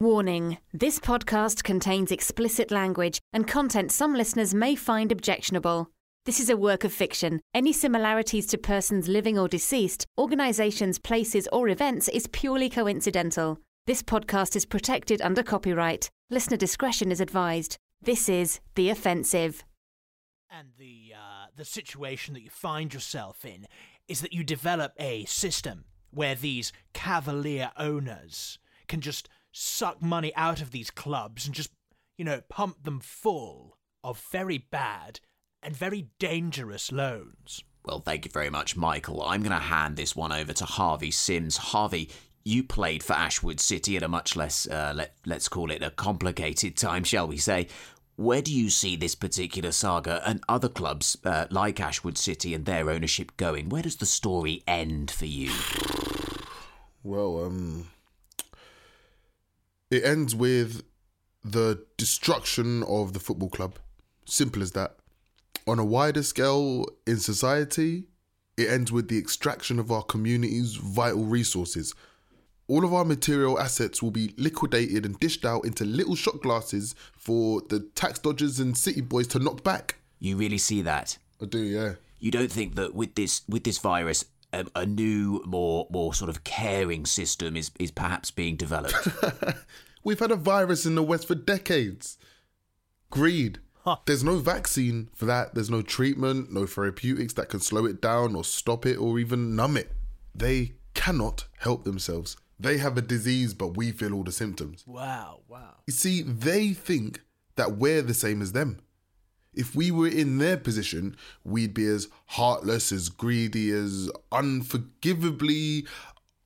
Warning this podcast contains explicit language and content some listeners may find objectionable. This is a work of fiction. Any similarities to persons living or deceased, organizations, places, or events is purely coincidental. This podcast is protected under copyright. Listener discretion is advised. This is The Offensive. and the uh, the situation that you find yourself in is that you develop a system where these cavalier owners can just suck money out of these clubs and just you know pump them full of very bad and very dangerous loans. Well, thank you very much, Michael. I'm going to hand this one over to Harvey Simms. Harvey, you played for Ashwood City at a much less, uh, let, let's call it a complicated time, shall we say. Where do you see this particular saga and other clubs uh, like Ashwood City and their ownership going? Where does the story end for you? Well, um, it ends with the destruction of the football club. Simple as that. On a wider scale in society, it ends with the extraction of our community's vital resources. All of our material assets will be liquidated and dished out into little shot glasses for the tax dodgers and city boys to knock back. You really see that? I do, yeah. You don't think that with this with this virus, um, a new, more more sort of caring system is is perhaps being developed? We've had a virus in the West for decades. Greed. There's no vaccine for that. There's no treatment, no therapeutics that can slow it down or stop it or even numb it. They cannot help themselves. They have a disease, but we feel all the symptoms. Wow, wow. You see, they think that we're the same as them. If we were in their position, we'd be as heartless, as greedy, as unforgivably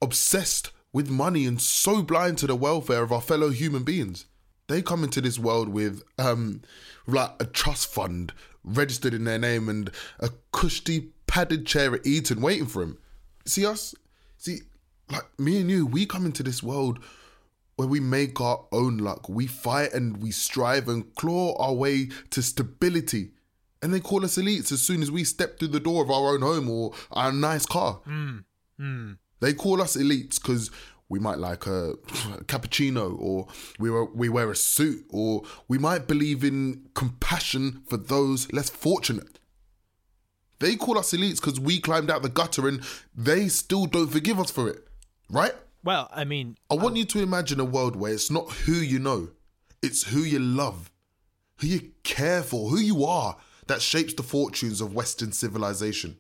obsessed with money and so blind to the welfare of our fellow human beings. They come into this world with um like a trust fund registered in their name and a cushy padded chair at Eton waiting for him. See us? See, like me and you, we come into this world where we make our own luck. We fight and we strive and claw our way to stability. And they call us elites as soon as we step through the door of our own home or our nice car. Mm, mm. They call us elites because we might like a cappuccino or we, wear, we wear a suit or we might believe in compassion for those less fortunate. They call us elites because we climbed out the gutter and they still don't forgive us for it. Right? Well, I mean, I want um, you to imagine a world where it's not who you know, it's who you love, who you care for, who you are that shapes the fortunes of Western civilization.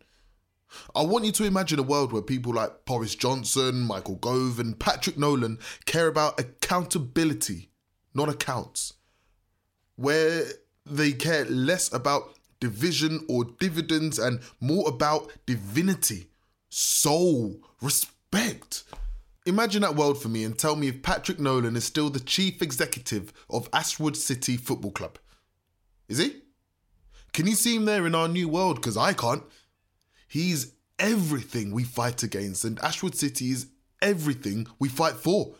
I want you to imagine a world where people like Boris Johnson, Michael Gove, and Patrick Nolan care about accountability, not accounts. Where they care less about division or dividends and more about divinity, soul, respect. Imagine that world for me and tell me if Patrick Nolan is still the chief executive of Ashwood City Football Club. Is he? Can you see him there in our new world? Because I can't. He's everything we fight against, and Ashwood City is everything we fight for.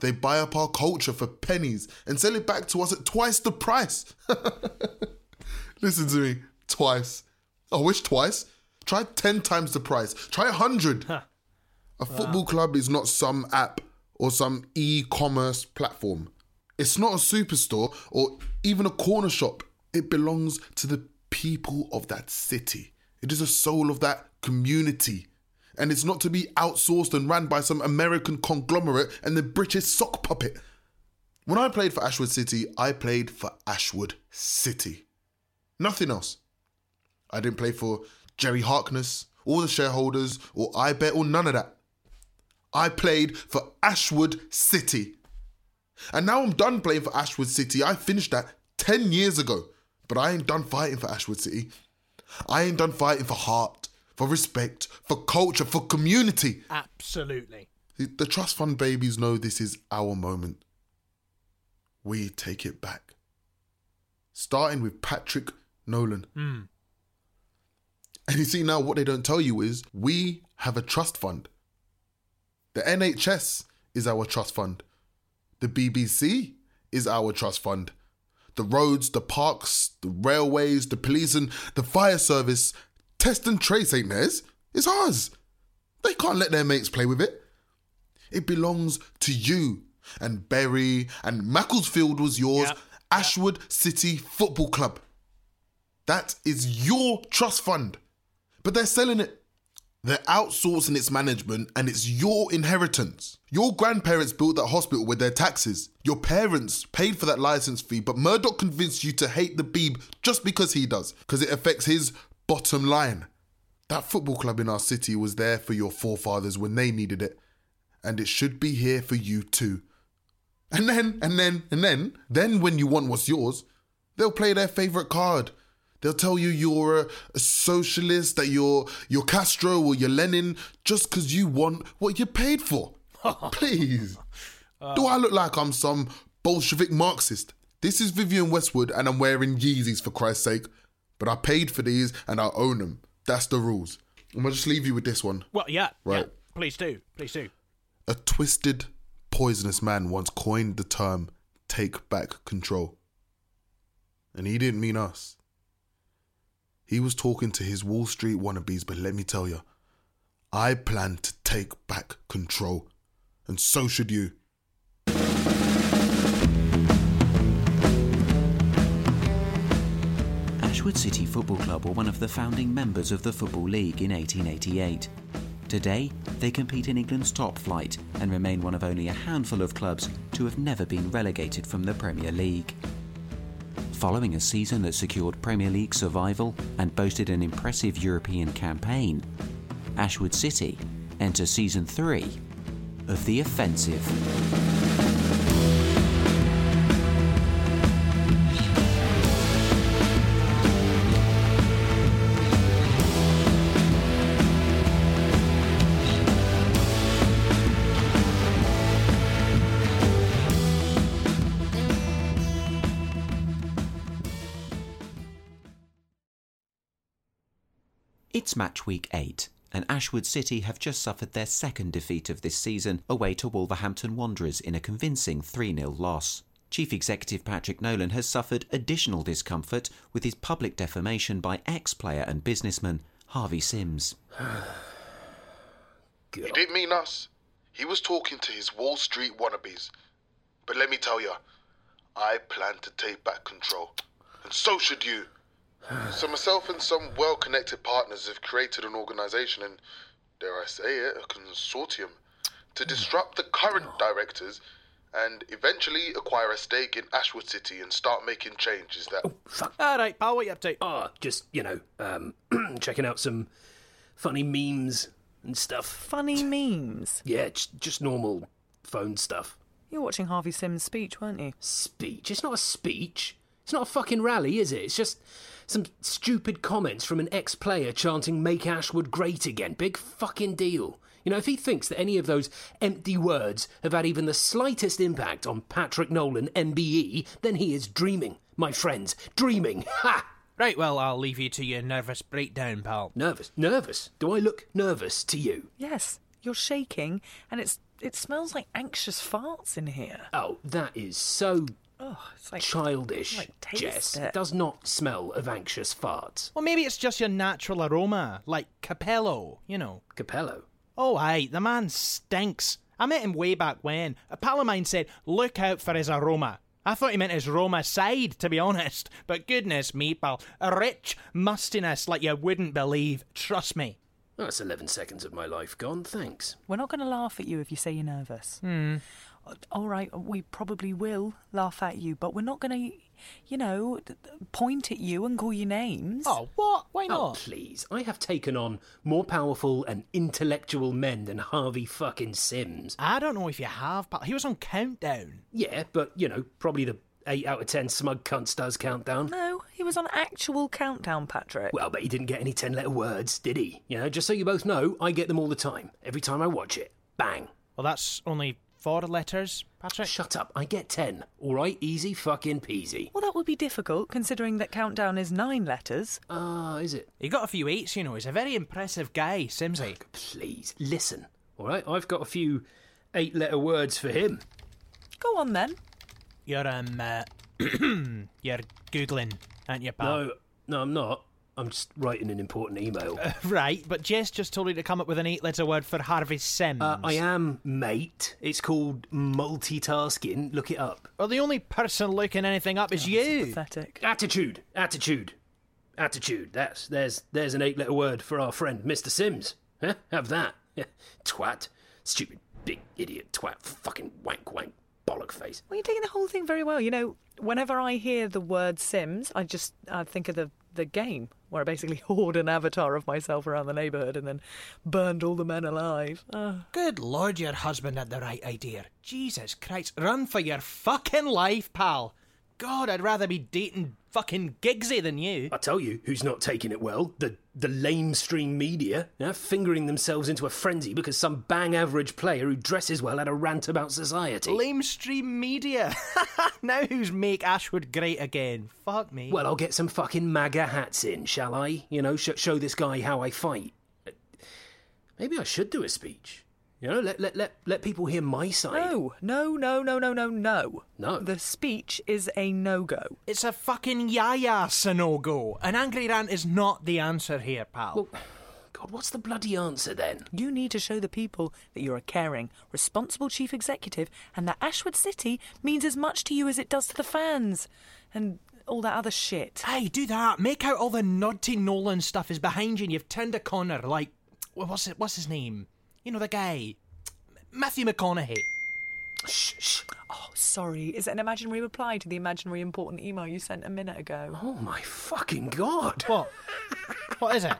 They buy up our culture for pennies and sell it back to us at twice the price. Listen to me, twice. I wish twice. Try 10 times the price. Try 100. A football club is not some app or some e commerce platform. It's not a superstore or even a corner shop. It belongs to the people of that city. It is the soul of that community. And it's not to be outsourced and ran by some American conglomerate and the British sock puppet. When I played for Ashwood City, I played for Ashwood City. Nothing else. I didn't play for Jerry Harkness, or the shareholders, or I bet, or none of that. I played for Ashwood City. And now I'm done playing for Ashwood City. I finished that 10 years ago. But I ain't done fighting for Ashwood City. I ain't done fighting for heart, for respect, for culture, for community. Absolutely. The trust fund babies know this is our moment. We take it back. Starting with Patrick Nolan. Mm. And you see now what they don't tell you is we have a trust fund. The NHS is our trust fund. The BBC is our trust fund. The roads, the parks, the railways, the police, and the fire service, test and trace ain't theirs. It's ours. They can't let their mates play with it. It belongs to you. And Bury and Macclesfield was yours. Yep. Ashwood City Football Club. That is your trust fund. But they're selling it. They're outsourcing its management and it's your inheritance. Your grandparents built that hospital with their taxes. Your parents paid for that license fee, but Murdoch convinced you to hate the Beeb just because he does, because it affects his bottom line. That football club in our city was there for your forefathers when they needed it, and it should be here for you too. And then, and then, and then, then when you want what's yours, they'll play their favourite card. They'll tell you you're a, socialist, that you're you're Castro or you're Lenin, just because you want what you're paid for. Please. Uh, do I look like I'm some Bolshevik Marxist? This is Vivienne Westwood and I'm wearing Yeezys for Christ's sake. But I paid for these and I own them. That's the rules. I'm gonna just leave you with this one. Well, yeah. Right. yeah. Please do. Please do. A twisted, poisonous man once coined the term take back control. And he didn't mean us. He was talking to his Wall Street wannabes, but let me tell you, I plan to take back control. And so should you. Ashwood City Football Club were one of the founding members of the Football League in 1888. Today, they compete in England's top flight and remain one of only a handful of clubs to have never been relegated from the Premier League. Following a season that secured Premier League survival and boasted an impressive European campaign, Ashwood City enter season 3 of The Offensive. Match week 8, and Ashwood City have just suffered their second defeat of this season away to Wolverhampton Wanderers in a convincing 3 0 loss. Chief Executive Patrick Nolan has suffered additional discomfort with his public defamation by ex player and businessman Harvey Simms. He didn't mean us. He was talking to his Wall Street wannabes. But let me tell you, I plan to take back control. And so should you. So myself and some well-connected partners have created an organisation and, dare I say it, a consortium to hmm. disrupt the current oh. directors and eventually acquire a stake in Ashwood City and start making changes that... Oh, fuck. All right, pal, what you up to? Oh, ah, just, you know, um, checking out some funny memes and stuff. Funny memes. Yeah, just, just normal phone stuff. You're watching Harvey Simms' speech, weren't you? Speech? It's not a speech. It's not a fucking rally, is it? It's just some stupid comments from an ex player chanting, Make Ashwood great again. Big fucking deal. You know, if he thinks that any of those empty words have had even the slightest impact on Patrick Nolan, MBE, then he is dreaming, my friends. Dreaming. Ha! Right, well, I'll leave you to your nervous breakdown, pal. Nervous? Nervous? Do I look nervous to you? Yes. You're shaking, and it's it smells like anxious farts in here. Oh, that is so Oh, it's like childish, like, taste Jess. it. It does not smell of anxious farts. Well, maybe it's just your natural aroma, like Capello, you know. Capello. Oh, aye, the man stinks. I met him way back when. A pal of mine said, look out for his aroma. I thought he meant his Roma side, to be honest. But goodness me, pal. A rich mustiness like you wouldn't believe. Trust me. That's 11 seconds of my life gone, thanks. We're not going to laugh at you if you say you're nervous. Hmm. Uh, All right, we probably will laugh at you, but we're not going to, you know, d- d- point at you and call you names. Oh, what? Why Oh, not? please. I have taken on more powerful and intellectual men than Harvey fucking Simms. I don't know if you have, but He was on Countdown. Yeah, but, you know, probably the 8 out of 10 smug cunts does countdown. No, he was on actual countdown, Patrick. Well, but he didn't get any 10 letter words, did he? You know, just so you both know, I get them all the time. Every time I watch it. Bang. Well, that's only four letters, Patrick. Shut up. I get 10. All right? Easy fucking peasy. Well, that would be difficult considering that countdown is nine letters. Ah, is it? He got a few eights, you know. He's a very impressive guy, Simsy. Please, listen. All right? I've got a few eight letter words for him. Go on then. You're um, uh, you're googling, aren't you, pal? No, no, I'm not. I'm just writing an important email. Right, but Jess just told you to come up with an eight-letter word for Harvey Simms. Uh, I am, mate. It's called multitasking. Look it up. Well, the only person looking anything up is you. Pathetic. Attitude, attitude, attitude. That's there's there's an eight-letter word for our friend Mr. Simms. Huh? Have that. twat, stupid big idiot twat, fucking wank wank bollock face. Well, you're taking the whole thing very well. You know, whenever I hear the word Sims, I just I think of the the game where I basically hoard an avatar of myself around the neighbourhood and then burned all the men alive. Uh, Good lord, your husband had the right idea. Jesus Christ, run for your fucking life, pal. God, I'd rather be dating fucking Giggsy than you. I tell you, who's not taking it well? The the lamestream media, fingering themselves into a frenzy because some bang average player who dresses well had a rant about society. Lamestream media. now who's make Ashwood great again? Fuck me. Well, I'll get some fucking MAGA hats in, shall I? You know, sh- show this guy how I fight. Maybe I should do a speech. You know, let let let, let people hear my side. no, no, no, no, no, no, no. No. The speech is a no go. It's a fucking yaya Sanogo. An angry rant is not the answer here, pal. God, what's the bloody answer then? You need to show the people that you're a caring, responsible chief executive and that Ashwood City means as much to you as it does to the fans. And all that other shit. Hey, do that. Make out all the naughty Nolan stuff is behind you and you've turned a corner like. What's, it, what's his name? You know, the guy. Matthew McConaughey. Shh, shh. Oh, sorry. Is it an imaginary reply to the imaginary important email you sent a minute ago? Oh my fucking god. What? what is it?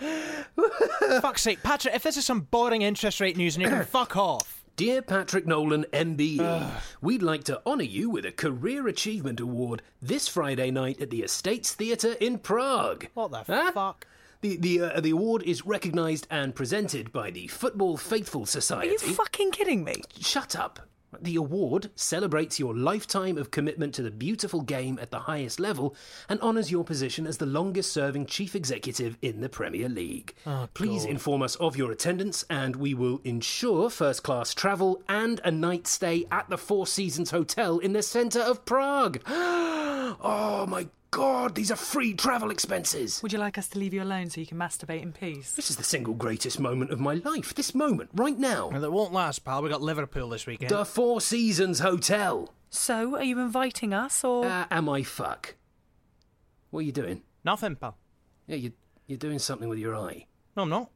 Fuck's sake, Patrick, if this is some boring interest rate news and you can fuck off. Dear Patrick Nolan, MBE, we'd like to honour you with a Career Achievement Award this Friday night at the Estates Theatre in Prague. What the Huh? fuck? The the uh, the award is recognised and presented by the Football Faithful Society. Are you fucking kidding me? Shut up. The award celebrates your lifetime of commitment to the beautiful game at the highest level and honours your position as the longest serving chief executive in the Premier League. Please inform us of your attendance and we will ensure first class travel and a night stay at the Four Seasons Hotel in the centre of Prague. oh my god, these are free travel expenses. Would you like us to leave you alone so you can masturbate in peace? This is the single greatest moment of my life. This moment, right now. And it won't last, pal. We got Liverpool this weekend. The Four Seasons Hotel. So, are you inviting us or. Uh, am I fuck? What are you doing? Nothing, pal. Yeah, you, you're doing something with your eye. No, I'm not.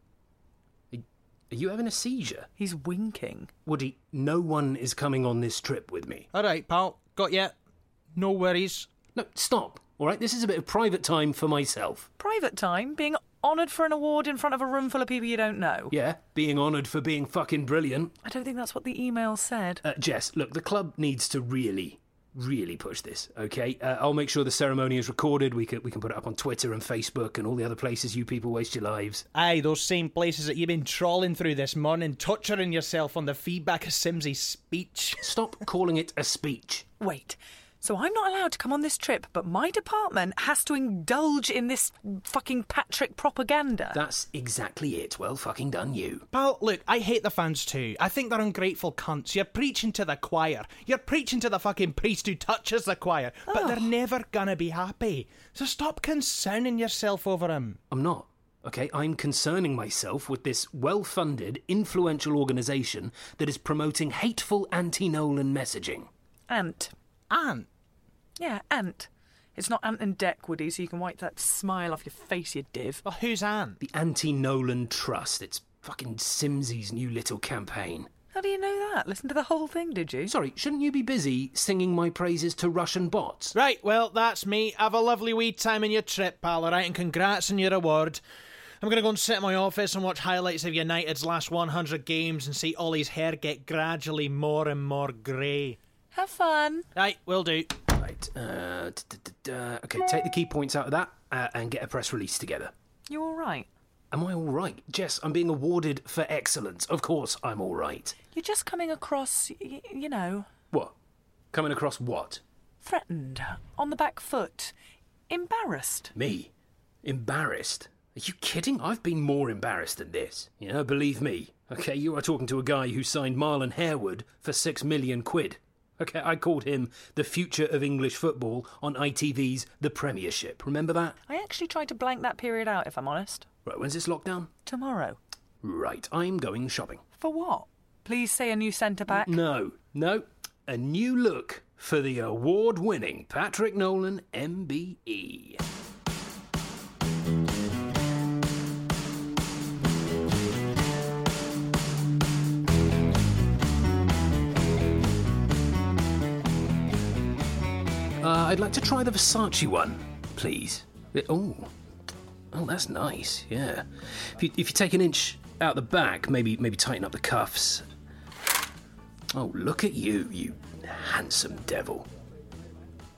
Are you having a seizure? He's winking. Woody, no one is coming on this trip with me. All right, pal. Got ya. No worries. No, stop. All right, this is a bit of private time for myself. Private time, being honoured for an award in front of a room full of people you don't know. Yeah, being honoured for being fucking brilliant. I don't think that's what the email said. Uh, Jess, look, the club needs to really, really push this. Okay, uh, I'll make sure the ceremony is recorded. We can we can put it up on Twitter and Facebook and all the other places you people waste your lives. Aye, those same places that you've been trawling through this morning, torturing yourself on the feedback of Simsy's speech. Stop calling it a speech. Wait. So I'm not allowed to come on this trip, but my department has to indulge in this fucking Patrick propaganda. That's exactly it. Well, fucking done you. Pal, look, I hate the fans too. I think they're ungrateful cunts. You're preaching to the choir. You're preaching to the fucking priest who touches the choir. But they're never gonna be happy. So stop concerning yourself over him. I'm not. Okay, I'm concerning myself with this well funded, influential organisation that is promoting hateful anti Nolan messaging. Ant. Ant. Yeah, Ant. It's not Ant and Dec, Woody, so you can wipe that smile off your face, you div. Well, who's Ant? The Anti Nolan Trust. It's fucking Simsy's new little campaign. How do you know that? Listen to the whole thing, did you? Sorry, shouldn't you be busy singing my praises to Russian bots? Right, well, that's me. Have a lovely wee time in your trip, pal, alright? And congrats on your award. I'm going to go and sit in my office and watch highlights of United's last 100 games and see Ollie's hair get gradually more and more grey. Have fun. Right, will do. Right, uh, okay, take the key points out of that uh, and get a press release together. You all right? Am I all right? Jess, I'm being awarded for excellence. Of course I'm all right. You're just coming across, y- you know, What? Coming across what? threatened, on the back foot, embarrassed. Me? Embarrassed? Are you kidding? I've been more embarrassed than this. You know, believe me. Okay, you are talking to a guy who signed Marlon Harewood for six million quid. Okay, I called him the future of English football on ITV's The Premiership. Remember that? I actually tried to blank that period out, if I'm honest. Right, when's this lockdown? Tomorrow. Right, I'm going shopping. For what? Please say a new centre back. No, no. A new look for the award winning Patrick Nolan. MBE. I'd like to try the Versace one, please. Oh, oh, that's nice. Yeah. If you, if you take an inch out the back, maybe maybe tighten up the cuffs. Oh, look at you, you handsome devil.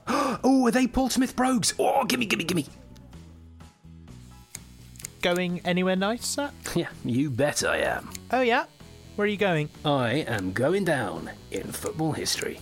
Oh, are they Paul Smith brogues? Oh, gimme, gimme, gimme. Going anywhere nice, sir? Yeah, you bet I am. Oh, yeah? Where are you going? I am going down in football history.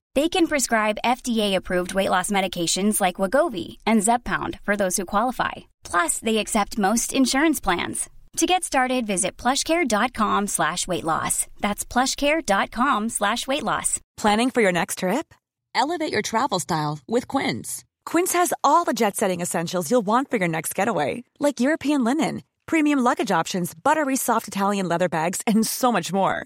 They can prescribe FDA-approved weight loss medications like Wegovy and Zepbound for those who qualify. Plus, they accept most insurance plans. To get started, visit plushcare.com slash weight loss. That's plushcare.com slash weight loss. Planning for your next trip? Elevate your travel style with Quince. Quince has all the jet setting essentials you'll want for your next getaway, like European linen, premium luggage options, buttery soft Italian leather bags, and so much more.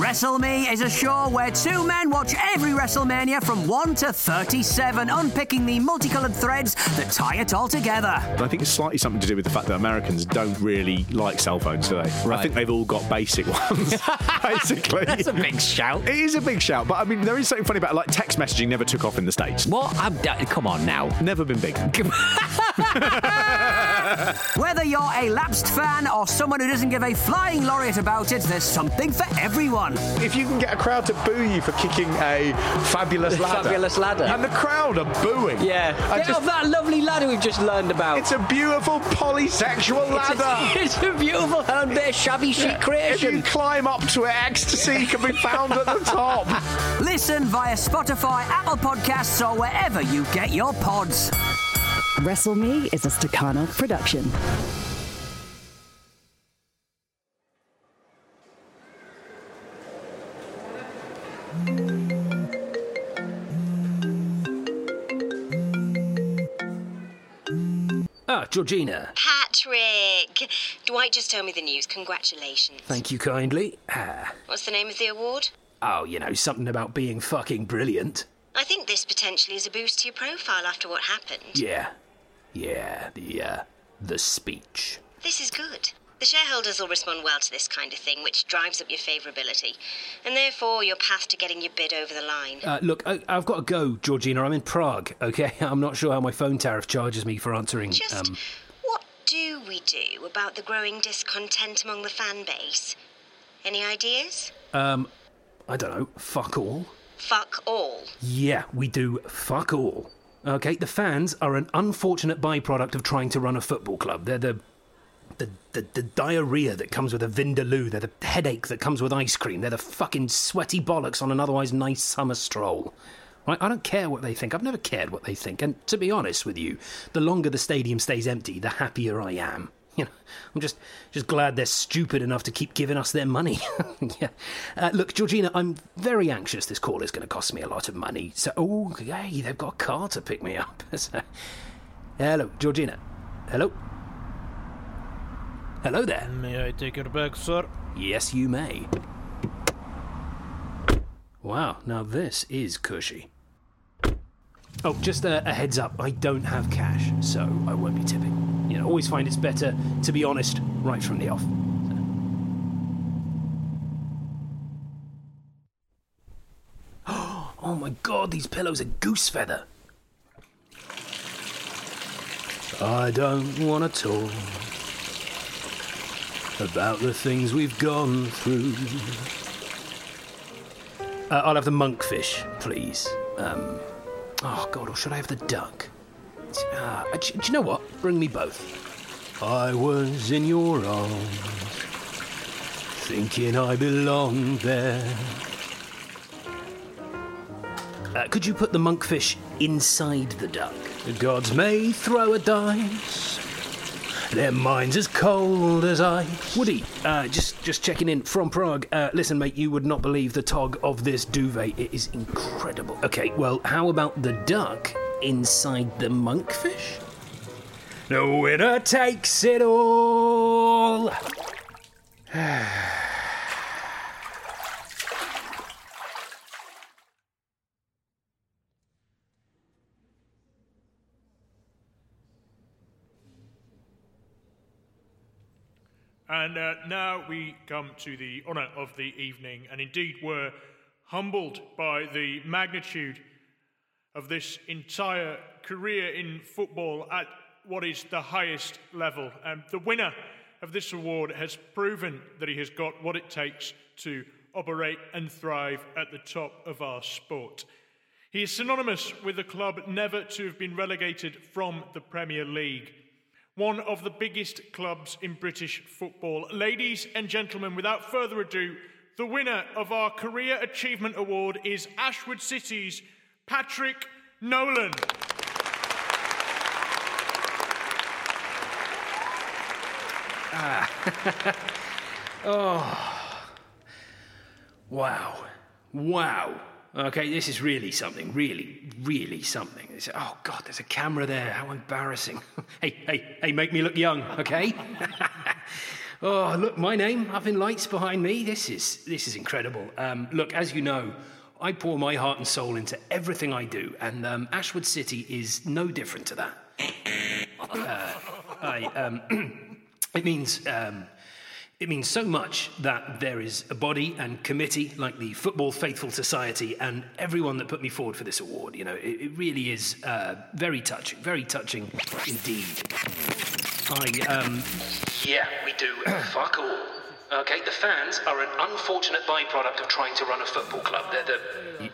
WrestleMe is a show where two men watch every WrestleMania from 1 to 37, unpicking the multicolored threads that tie it all together. I think it's slightly something to do with the fact that Americans don't really like cell phones, do they? I think they've all got basic ones, basically. That's a big shout. It is a big shout, but I mean, there is something funny about it. like text messaging never took off in the States. What? I'm, uh, come on now. Never been big. Whether you're a lapsed fan or someone who doesn't give a flying laureate about it, there's something for everyone. If you can get a crowd to boo you for kicking a fabulous ladder. Fabulous ladder. And the crowd are booing. Yeah. I Get just- off that lovely ladder we've just learned about. It's a beautiful polysexual It's a- ladder. It's a, beautiful and bit shabby chic If creation. you climb up to it, ecstasy can be found at the top. Listen via Spotify, Apple Podcasts, or wherever you get your pods. Wrestle Me is a Staccato production. Georgina. Patrick! Dwight just told me the news. Congratulations. Thank you kindly. Ah. What's the name of the award? Oh, you know, something about being fucking brilliant. I think this potentially is a boost to your profile after what happened. Yeah. Yeah, the, uh, the speech. This is good. The shareholders will respond well to this kind of thing, which drives up your favourability, and therefore your path to getting your bid over the line. Uh, look, I, I've got to go, Georgina. I'm in Prague, okay? I'm not sure how my phone tariff charges me for answering. Just um, what do we do about the growing discontent among the fan base? Any ideas? um, I don't know, fuck all. Fuck all. Yeah, we do fuck all. Okay, the fans are an unfortunate byproduct of trying to run a football club. They're the the, the, the diarrhea that comes with a vindaloo. They're the headache that comes with ice cream. They're the fucking sweaty bollocks on an otherwise nice summer stroll. Right? I don't care what they think. I've never cared what they think. And to be honest with you, the longer the stadium stays empty, the happier I am. You know, I'm just just glad they're stupid enough to keep giving us their money. yeah. Uh, look, Georgina, I'm very anxious. This call is going to cost me a lot of money. So, oh, hey, they've got a car to pick me up. So- Hello, Georgina. Hello. Hello there. May I take your bag, sir? Yes, you may. Wow, now this is cushy. Oh, just a, a heads up, I don't have cash, so I won't be tipping. You know, always find it's better to be honest right from the off. Oh my god, these pillows are goose feather. I don't want to talk about the things we've gone through. Uh, I'll have the monkfish, please. Um, oh God, or should I have the duck? Uh, do, do you know what? Bring me both. I was in your arms, thinking I belonged there. Uh, could you put the monkfish inside the duck? The gods may throw a dice. Their minds as cold as ice. Woody, uh, just just checking in from Prague. Uh, listen, mate, you would not believe the tog of this duvet. It is incredible. Okay, well, how about the duck inside the monkfish? The winner takes it all. And uh, now we come to the honour of the evening, and indeed we're humbled by the magnitude of this entire career in football at what is the highest level. And the winner of this award has proven that he has got what it takes to operate and thrive at the top of our sport. He is synonymous with a club never to have been relegated from the Premier League one of the biggest clubs in British football. Ladies and gentlemen, without further ado, the winner of our Career Achievement Award is Ashwood City's Patrick Nolan. Ah. oh. Wow. Wow. Okay, this is really something. Really, really something. Oh, God, there's a camera there. How embarrassing. hey, hey, hey, make me look young, okay? Oh, look, my name up in lights behind me. This is this is incredible. Um, look, as you know, I pour my heart and soul into everything I do, and um, Ashwood City is no different to that. Uh, I, um, it means um, it means so much that there is a body and committee like the Football Faithful Society and everyone that put me forward for this award. You know, it, it really is uh, very touching, very touching indeed. I um, yeah, we do fuck all. Okay, the fans are an unfortunate byproduct of trying to run a football club. They're the, the,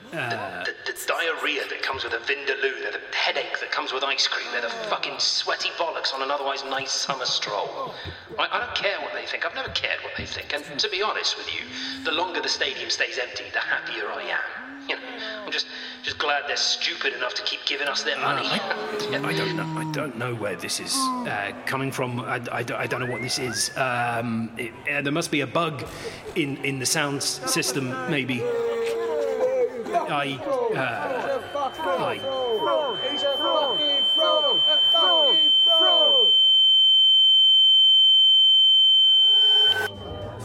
the, the diarrhea that comes with a vindaloo. They're the headache that comes with ice cream. They're the fucking sweaty bollocks on an otherwise nice summer stroll. I, I don't care what they think. I've never cared what they think. And to be honest with you, the longer the stadium stays empty, the happier I am. You know, I'm just just glad they're stupid enough to keep giving us their money. I, I don't know. I don't know where this is uh, coming from. I, I, don't- I don't know what this is. Um, it, uh, there must be a bug in, in the sound system, maybe. I. Uh, I. He's a fucking fraud! A fucking fraud!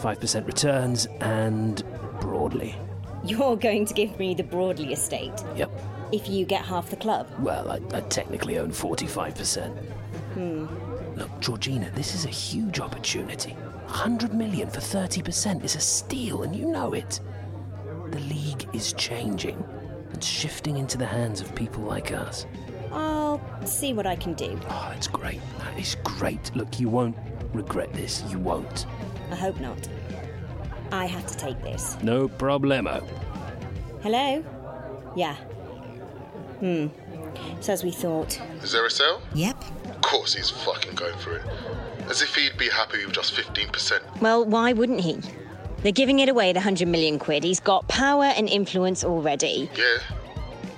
5% returns and broadly. You're going to give me the Broadley estate Yep. if you get half the club. Well, I, I technically own 45%. Hmm. Look, Georgina, this is a huge opportunity. 100 million for 30% is a steal, and you know it. The league is changing and shifting into the hands of people like us. I'll see what I can do. Oh, it's great. That is great. Look, you won't regret this. You won't. I hope not. I have to take this. No problemo. Hello? Yeah. Hmm. So as we thought. Is there a sale? Yep. Of course he's fucking going for it. As if he'd be happy with just 15%. Well, why wouldn't he? They're giving it away, the 100 million quid. He's got power and influence already. Yeah.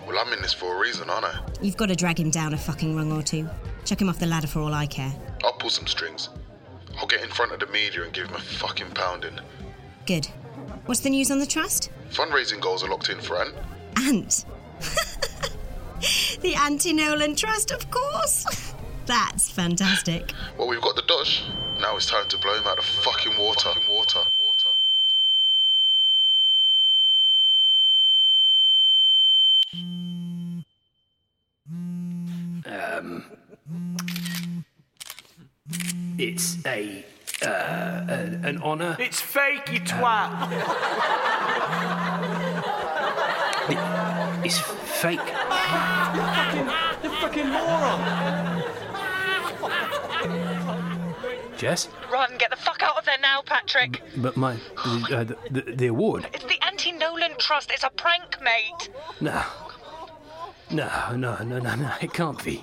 Well, I'm in this for a reason, aren't I? You've got to drag him down a fucking rung or two. Chuck him off the ladder for all I care. I'll pull some strings. I'll get in front of the media and give him a fucking pounding. Good. What's the news on the trust? Fundraising goals are locked in for Ant. Ant. the Anti Nolan Trust, of course. That's fantastic. Well, we've got the dosh. Now it's time to blow him out of fucking water. water. Um, it's a, uh, a- an honour. It's fake, you twat! It's fake. You fucking you fucking moron! Jess? Run, get the fuck out of there now, Patrick. But my. Uh, the, the, the award? It's the Anti Nolan Trust. It's a prank, mate. No. No, no, no, no, no. It can't be.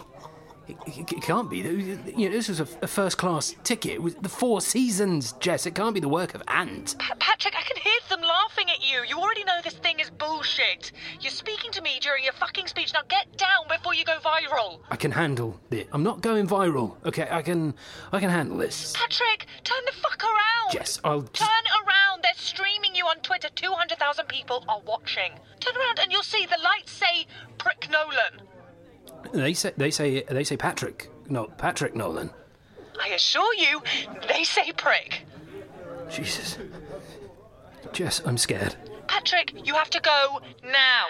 It, it, can't be. You know, this was a, a first class ticket. The Four Seasons, Jess. It can't be the work of Ant. Pa- Patrick, I can hear them laughing at you. You already know this thing is bullshit. You're speaking to me during your fucking speech. Now get down before you go viral. I can handle it. I'm not going viral. Okay, I can. I can handle this. Patrick, turn the fuck around. Jess, I'll. Turn around. They're streaming you on Twitter. 200,000 people are watching. Turn around and you'll see the lights say Prick Nolan. They say. They say. They say Patrick. No, Patrick Nolan. I assure you, they say Prick. Jesus. Jess, I'm scared. Patrick, you have to go now.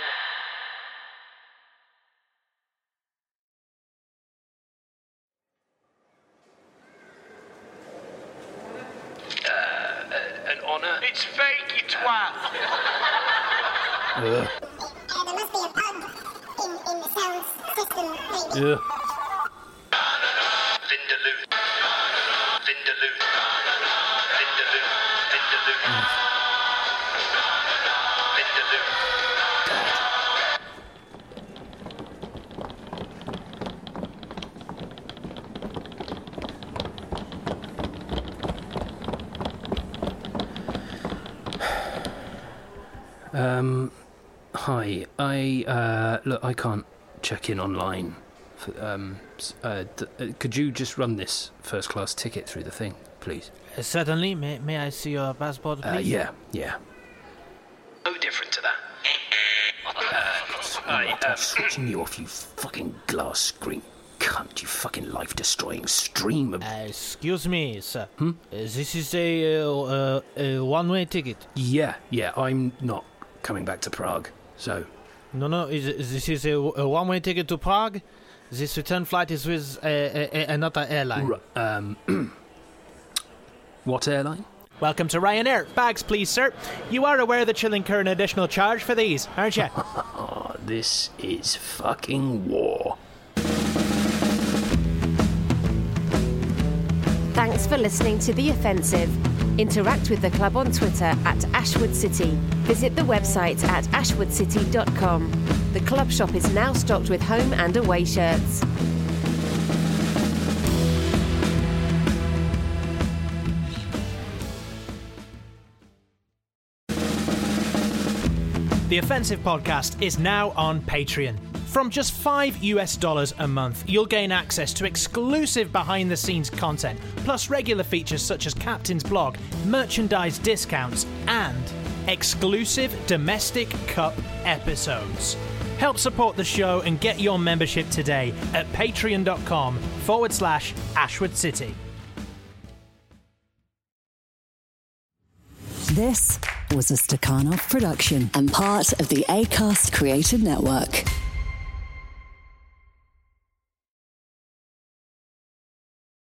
Uh, an honour. It's fake, you twat! Vindaloo. Um, hi. I uh, look. I can't check in online. For, um, uh, d- uh, could you just run this first class ticket through the thing, please? Uh, certainly. May, may I see your passport, please? Uh, yeah, yeah. No different to that. Uh, I, uh, switching you off, you fucking glass screen cunt, you fucking life destroying stream of. excuse me, sir. Uh, this is a, uh, uh, a one way ticket. Yeah, yeah, I'm not coming back to Prague, so. No, no, is, is- this is a, a one way ticket to Prague. This return flight is with a, a, another airline. R- um. what airline? Welcome to Ryanair. Bags, please, sir. You are aware that you'll incur an additional charge for these, aren't you? This is fucking war. Thanks for listening to The Offensive. Interact with the club on Twitter at Ashwood City. Visit the website at ashwoodcity.com. The club shop is now stocked with home and away shirts. The Offensive Podcast is now on Patreon. From just 5 US dollars a month, you'll gain access to exclusive behind the scenes content, plus regular features such as Captain's blog, merchandise discounts, and exclusive domestic cup episodes. Help support the show and get your membership today at patreon.com forward slash Ashwood City. This was a Stakhanov production and part of the ACAST Creative Network.